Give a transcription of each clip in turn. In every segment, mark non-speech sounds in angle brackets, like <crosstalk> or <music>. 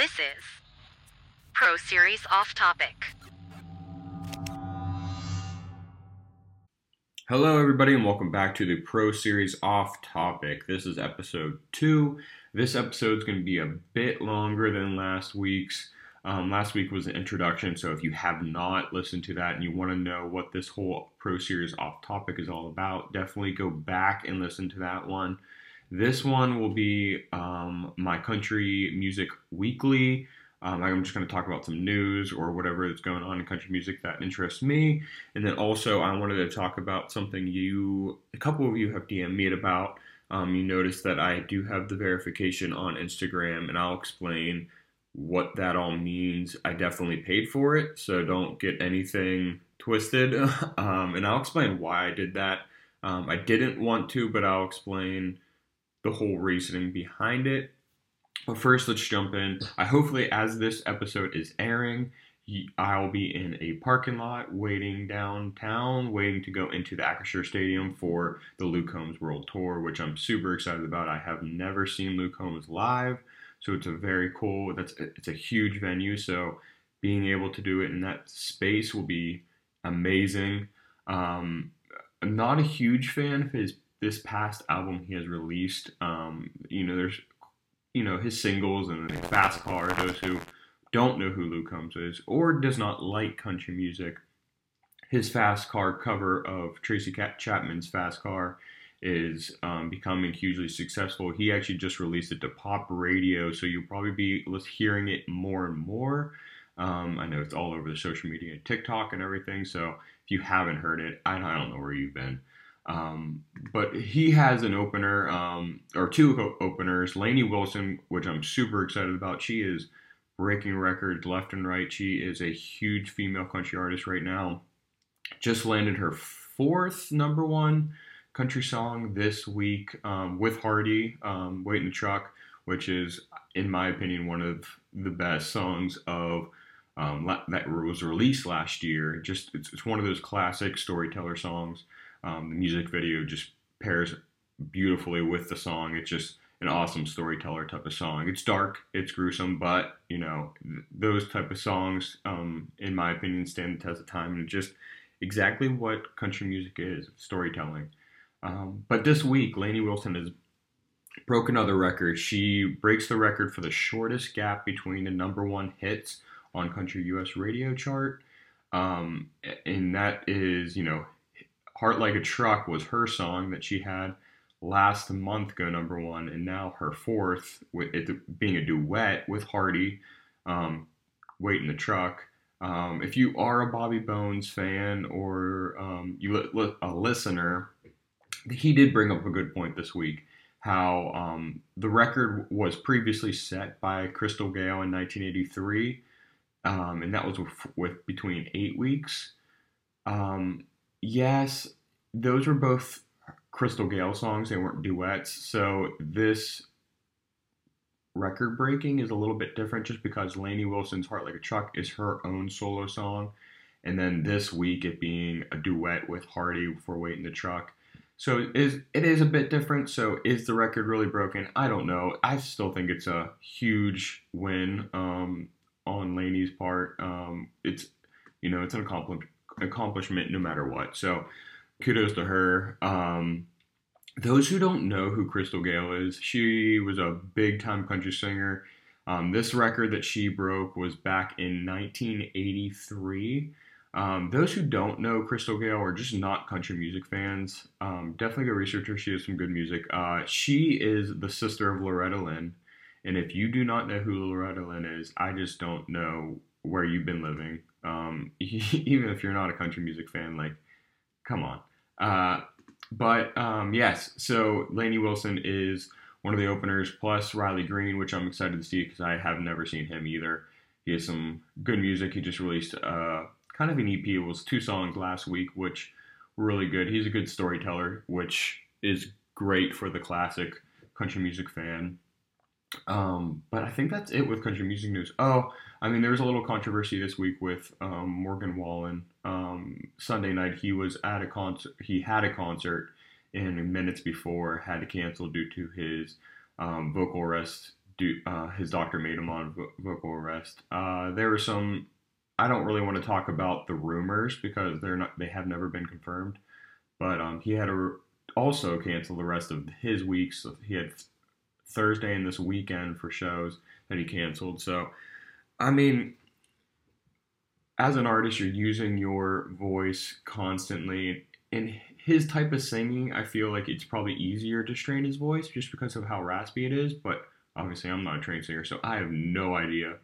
This is Pro Series Off Topic. Hello, everybody, and welcome back to the Pro Series Off Topic. This is episode two. This episode is going to be a bit longer than last week's. Um, last week was an introduction, so if you have not listened to that and you want to know what this whole Pro Series Off Topic is all about, definitely go back and listen to that one. This one will be um, my country music weekly. Um, I'm just going to talk about some news or whatever that's going on in country music that interests me. And then also, I wanted to talk about something you, a couple of you have DM'd me about. Um, you notice that I do have the verification on Instagram, and I'll explain what that all means. I definitely paid for it, so don't get anything twisted. <laughs> um, and I'll explain why I did that. Um, I didn't want to, but I'll explain the whole reasoning behind it. But first, let's jump in. I hopefully, as this episode is airing, I'll be in a parking lot waiting downtown, waiting to go into the Acrisure Stadium for the Luke Combs World Tour, which I'm super excited about. I have never seen Luke Combs live, so it's a very cool. That's it's a huge venue, so being able to do it in that space will be amazing. Um, I'm not a huge fan of his this past album he has released. Um, you know, there's you know his singles and then Fast Car. Those who don't know who Luke Combs is or does not like country music, his Fast Car cover of Tracy Chapman's Fast Car is um, becoming hugely successful. He actually just released it to pop radio, so you'll probably be hearing it more and more. Um, I know it's all over the social media TikTok and everything. So if you haven't heard it, I don't know where you've been. Um, but he has an opener um, or two openers. Lainey Wilson, which I'm super excited about. She is breaking records left and right. She is a huge female country artist right now. Just landed her fourth number one country song this week um, with Hardy, um, "Wait in the Truck," which is, in my opinion, one of the best songs of um, that was released last year. Just it's, it's one of those classic storyteller songs. Um, the music video just pairs beautifully with the song. It's just an awesome storyteller type of song. It's dark, it's gruesome, but you know th- those type of songs, um, in my opinion, stand the test of time and just exactly what country music is storytelling. Um, but this week, Lainey Wilson has broken another record. She breaks the record for the shortest gap between the number one hits on country U.S. radio chart, um, and that is you know Heart Like a Truck was her song that she had last month go number one, and now her fourth, with it being a duet with Hardy, um, Wait in the Truck. Um, if you are a Bobby Bones fan or um, you li- li- a listener, he did bring up a good point this week. How um, the record was previously set by Crystal Gayle in 1983, um, and that was with, with between eight weeks. Um, yes, those were both Crystal Gayle songs. They weren't duets. So this record breaking is a little bit different just because Lainey Wilson's Heart Like a Truck is her own solo song. And then this week it being a duet with Hardy for Wait in the Truck. So it is, it is a bit different. So is the record really broken? I don't know. I still think it's a huge win um, on Lainey's part. Um, it's, you know, it's an accomplishment no matter what. So kudos to her. Um, those who don't know who Crystal Gayle is, she was a big time country singer. Um, this record that she broke was back in 1983. Um, those who don't know Crystal Gayle or just not country music fans, um, definitely go research her. She has some good music. Uh, she is the sister of Loretta Lynn. And if you do not know who Loretta Lynn is, I just don't know where you've been living. Um, <laughs> even if you're not a country music fan, like, come on. Uh, but um, yes, so Lainey Wilson is one of the openers, plus Riley Green, which I'm excited to see because I have never seen him either. He has some good music. He just released uh, kind of an EP. It was two songs last week, which were really good. He's a good storyteller, which is great for the classic country music fan. Um, but I think that's it with country music news. Oh, I mean, there was a little controversy this week with um, Morgan Wallen. Um, Sunday night, he was at a concert. He had a concert, and minutes before had to cancel due to his um, vocal arrest do, uh, his doctor made him on vo- vocal arrest. Uh, there were some. I don't really want to talk about the rumors because they're not. They have never been confirmed. But um, he had to also cancel the rest of his weeks. He had Thursday and this weekend for shows that he canceled. So, I mean, as an artist, you're using your voice constantly. In his type of singing, I feel like it's probably easier to strain his voice just because of how raspy it is. But obviously, I'm not a trained singer, so I have no idea.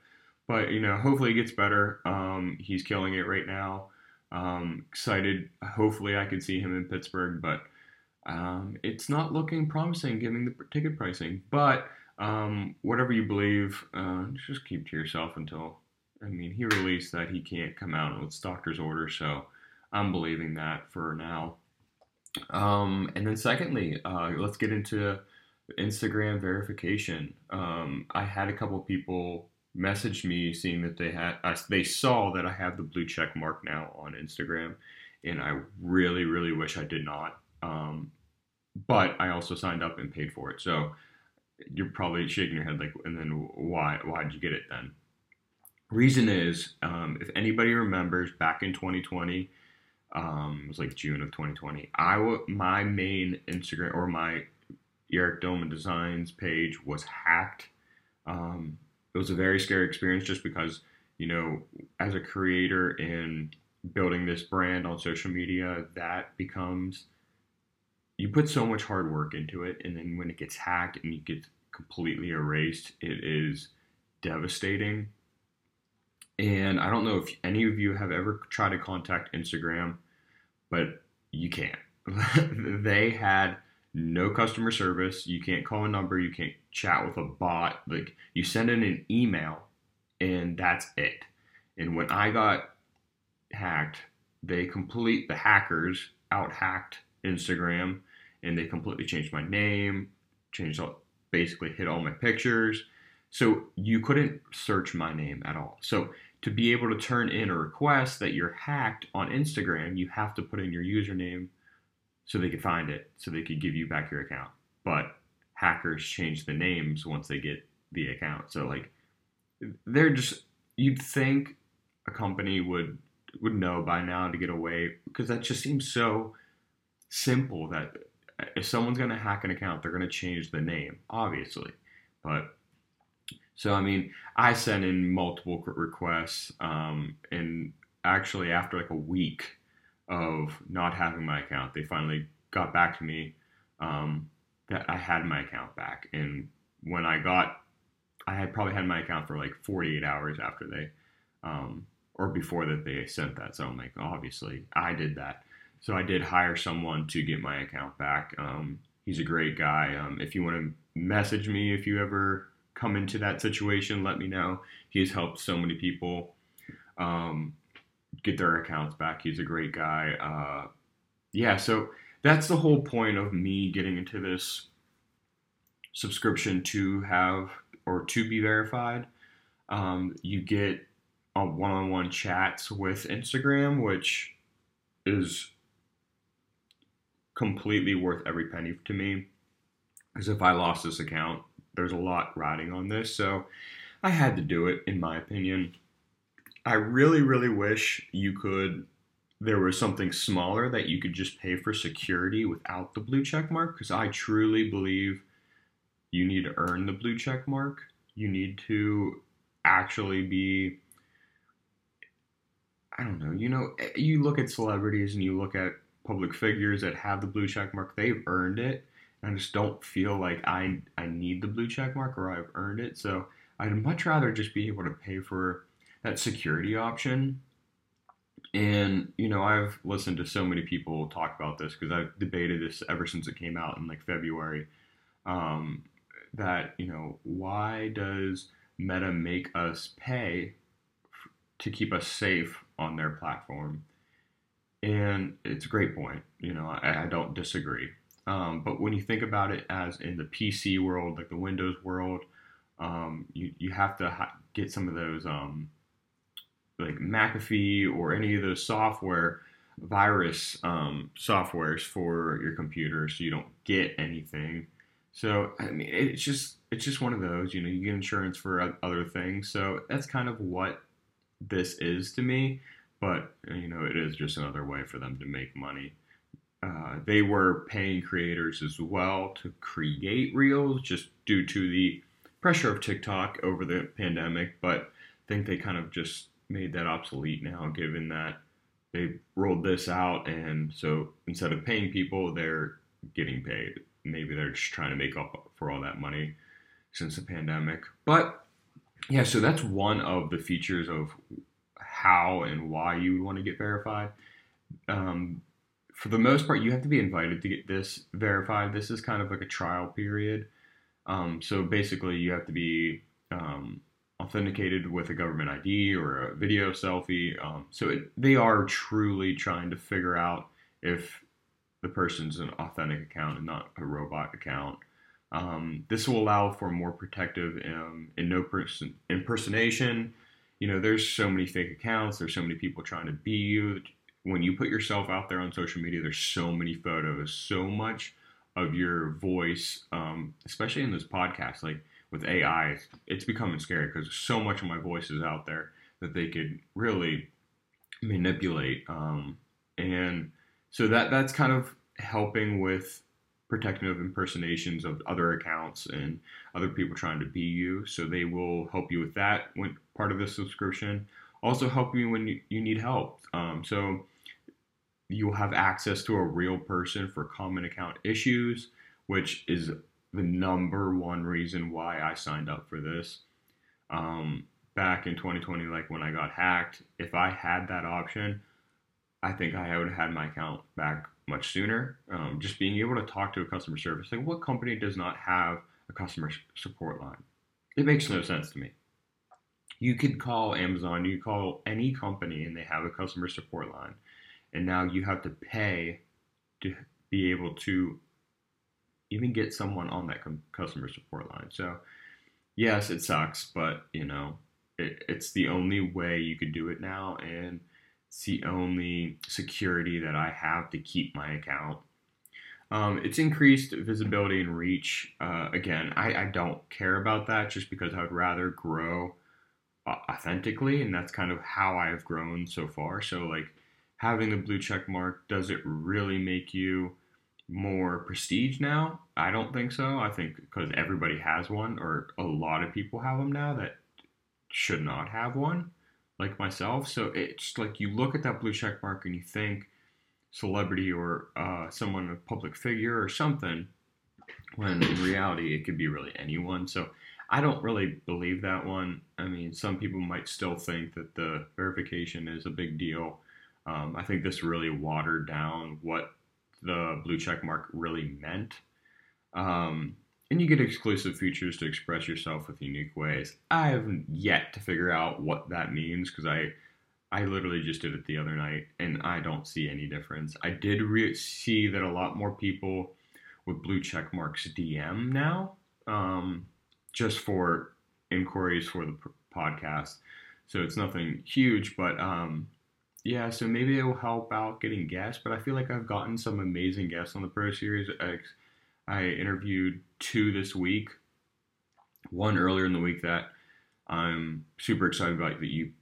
But you know, hopefully, it gets better. Um, he's killing it right now. Um, excited. Hopefully, I can see him in Pittsburgh, but um, it's not looking promising given the ticket pricing. But um, whatever you believe, uh, just keep to yourself until. I mean, he released that he can't come out with doctor's order, so I'm believing that for now. Um, and then, secondly, uh, let's get into Instagram verification. Um, I had a couple of people message me seeing that they had they saw that I have the blue check mark now on Instagram, and I really, really wish I did not. Um, but I also signed up and paid for it. So you're probably shaking your head like, and then why? Why did you get it then? Reason is, um, if anybody remembers, back in 2020, um, it was like June of 2020. I my main Instagram or my Eric Doman Designs page was hacked. Um, it was a very scary experience just because you know, as a creator in building this brand on social media, that becomes you put so much hard work into it, and then when it gets hacked and you get completely erased, it is devastating. And I don't know if any of you have ever tried to contact Instagram, but you can't. <laughs> they had no customer service. You can't call a number. You can't chat with a bot. Like you send in an email, and that's it. And when I got hacked, they complete the hackers out hacked Instagram and they completely changed my name, changed all, basically hid all my pictures. So you couldn't search my name at all. So to be able to turn in a request that you're hacked on Instagram, you have to put in your username so they could find it, so they could give you back your account. But hackers change the names once they get the account. So like they're just you'd think a company would would know by now to get away because that just seems so simple that if someone's going to hack an account, they're going to change the name, obviously. But so, I mean, I sent in multiple requests, um, and actually, after like a week of not having my account, they finally got back to me um, that I had my account back. And when I got, I had probably had my account for like 48 hours after they, um, or before that they sent that. So I'm like, obviously, I did that. So I did hire someone to get my account back. Um, he's a great guy. Um, if you want to message me, if you ever come into that situation, let me know. He has helped so many people um, get their accounts back. He's a great guy. Uh, yeah, so that's the whole point of me getting into this subscription to have or to be verified. Um, you get a one-on-one chats with Instagram, which is completely worth every penny to me. Because if I lost this account, there's a lot riding on this. So I had to do it, in my opinion. I really, really wish you could. There was something smaller that you could just pay for security without the blue check mark. Because I truly believe you need to earn the blue check mark. You need to actually be. I don't know. You know, eh, you look at celebrities and you look at public figures that have the blue check mark, they've earned it. I just don't feel like I I need the blue check mark or I've earned it. So I'd much rather just be able to pay for that security option. And you know, I've listened to so many people talk about this because I've debated this ever since it came out in like February. Um, that you know, why does Meta make us pay f- to keep us safe on their platform? And it's a great point. You know, I, I don't disagree. Um, but when you think about it as in the PC world, like the Windows world, um, you, you have to ha- get some of those, um, like McAfee or any of those software virus um, softwares for your computer so you don't get anything. So I mean, it's just it's just one of those. You know, you get insurance for other things. So that's kind of what this is to me. But you know, it is just another way for them to make money. Uh, they were paying creators as well to create reels, just due to the pressure of TikTok over the pandemic. But I think they kind of just made that obsolete now, given that they rolled this out, and so instead of paying people, they're getting paid. Maybe they're just trying to make up for all that money since the pandemic. But yeah, so that's one of the features of how and why you would want to get verified. Um, for the most part, you have to be invited to get this verified. This is kind of like a trial period. Um, so basically, you have to be um, authenticated with a government ID or a video selfie. Um, so it, they are truly trying to figure out if the person's an authentic account and not a robot account. Um, this will allow for more protective um, and no person impersonation. You know, there's so many fake accounts. There's so many people trying to be you. When you put yourself out there on social media, there's so many photos, so much of your voice, um, especially in this podcast. Like with AI, it's becoming scary because so much of my voice is out there that they could really manipulate. Um, and so that that's kind of helping with protective impersonations of other accounts and other people trying to be you. So they will help you with that when part of the subscription. Also help you when you, you need help. Um, so you'll have access to a real person for common account issues, which is the number one reason why I signed up for this. Um, back in 2020, like when I got hacked, if I had that option, I think I would have had my account back much sooner. Um, just being able to talk to a customer service, like what company does not have a customer support line? It makes no sense to me. You could call Amazon, you call any company, and they have a customer support line, and now you have to pay to be able to even get someone on that customer support line. So, yes, it sucks, but you know, it, it's the only way you could do it now, and it's the only security that I have to keep my account. Um, it's increased visibility and reach. Uh, again, I, I, don't care about that just because I would rather grow authentically, and that's kind of how I've grown so far. So, like having the blue check mark, does it really make you more prestige now? I don't think so. I think because everybody has one, or a lot of people have them now that should not have one, like myself. So it's like you look at that blue check mark and you think celebrity or uh, someone, a public figure or something, when in reality it could be really anyone. So I don't really believe that one. I mean, some people might still think that the verification is a big deal. Um, I think this really watered down what the blue check mark really meant. Um, and you get exclusive features to express yourself with unique ways. I haven't yet to figure out what that means because I I literally just did it the other night and I don't see any difference. I did re- see that a lot more people with blue check marks DM now, um, just for inquiries for the podcast. So it's nothing huge, but um, yeah, so maybe it will help out getting guests, but I feel like I've gotten some amazing guests on the Pro Series. I, I interviewed two this week, one earlier in the week that I'm super excited about that you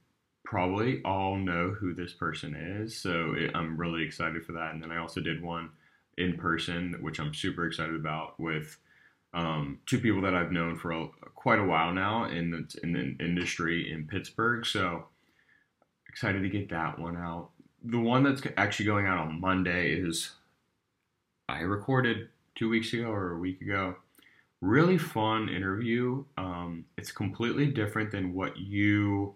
probably all know who this person is. So it, I'm really excited for that. And then I also did one in person, which I'm super excited about with um, two people that I've known for a, quite a while now in the, in the industry in Pittsburgh. So excited to get that one out. The one that's actually going out on Monday is I recorded two weeks ago or a week ago. Really fun interview. Um, it's completely different than what you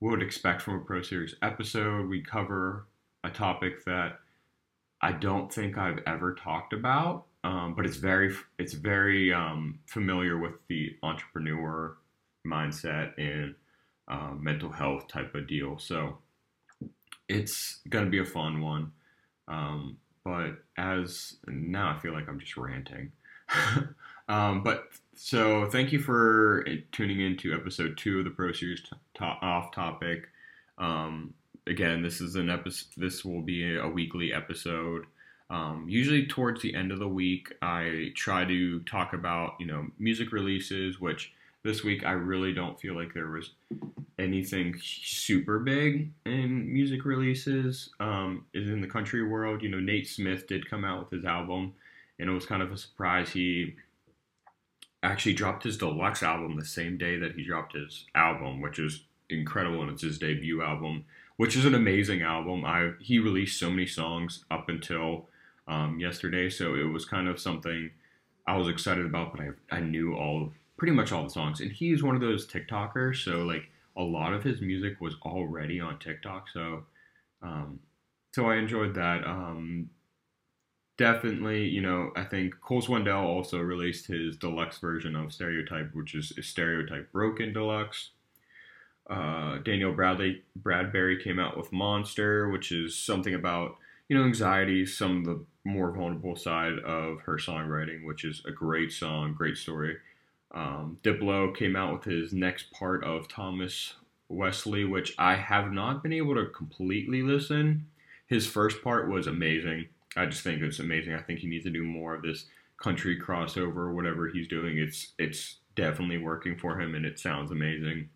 would expect from a Pro Series episode. We cover a topic that I don't think I've ever talked about, um, but it's very it's very um, familiar with the entrepreneur mindset and uh, mental health type of deal. So it's going to be a fun one. Um, but as now, I feel like I'm just ranting. <laughs> um, but so thank you for tuning in to episode two of the Pro Series t- off topic. Um, again, this is an episode. This will be a weekly episode. Um, usually towards the end of the week, I try to talk about you know music releases, which this week I really don't feel like there was anything super big in music releases. Um, is in the country world, you know, Nate Smith did come out with his album, and it was kind of a surprise. He actually dropped his deluxe album the same day that he dropped his album, which is incredible, and it's his debut album, which is an amazing album. I he released so many songs up until um, yesterday, so it was kind of something I was excited about, but I I knew all pretty much all the songs, and he's one of those TikTokers, so like a lot of his music was already on TikTok, so um, so I enjoyed that. Um, definitely, you know, I think Cole Swindell also released his deluxe version of Stereotype, which is Stereotype Broken Deluxe. Uh, Danielle Bradley Bradbery came out with Monster, which is something about you know anxiety, some of the more vulnerable side of her songwriting, which is a great song, great story. Um, Diplo came out with his next part of Thomas Wesley, which I have not been able to completely listen. His first part was amazing. I just think it's amazing. I think he needs to do more of this country crossover, whatever he's doing. It's it's definitely working for him, and it sounds amazing.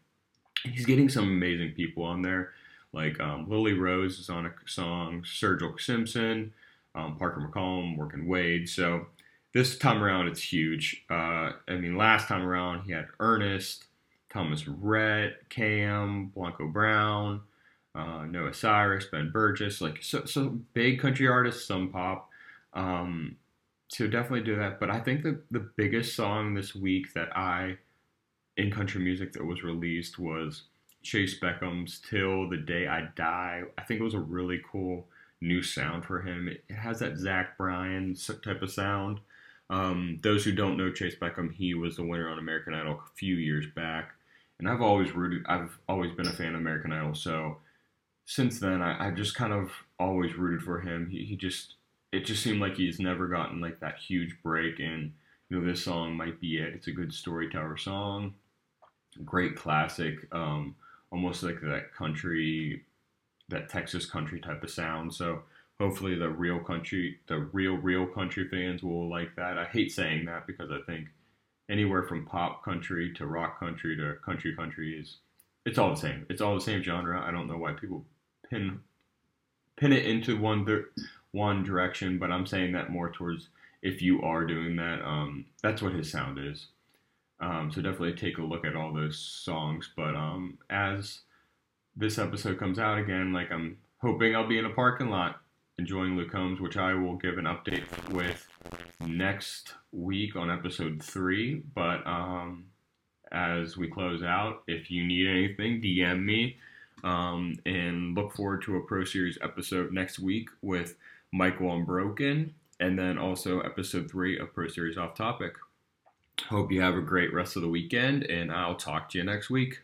He's getting some amazing people on there, like um, Lily Rose is on a song, Sturgill Simpson, um, Parker McCollum, Working Wade. So this time around, it's huge. Uh, I mean, last time around, he had Ernest, Thomas Rhett, Cam, Blanco Brown, uh, Noah Cyrus, Ben Burgess, like so, so big country artists, some pop. Um, so definitely do that. But I think that the biggest song this week that I in country music that was released was Chayce Beckham's "Till the Day I Die." I think it was a really cool new sound for him. It has that Zach Bryan type of sound. Um, those who don't know Chayce Beckham, he was the winner on American Idol a few years back, and I've always rooted. I've always been a fan of American Idol, so since then, I, have just kind of always rooted for him. He, he just, it just seemed like he's never gotten like that huge break, and you know this song might be it. It's a good storyteller song, great classic, um, almost like that country, that Texas country type of sound. So hopefully the real country, the real real country fans will like that. I hate saying that because I think anywhere from pop country to rock country to country country is it's all the same. It's all the same genre. I don't know why people pin pin it into one one direction, but I'm saying that more towards if you are doing that, um, that's what his sound is. Um, so definitely take a look at all those songs. But um, as this episode comes out again, like I'm hoping I'll be in a parking lot enjoying Luke Combs, which I will give an update with next week on episode three. But um, as we close out, if you need anything, DM me. Um, and look forward to a Pro Series episode next week with Michael Unbroken, and then also episode three of Pro Series Off Topic. Hope you have a great rest of the weekend, and I'll talk to you next week.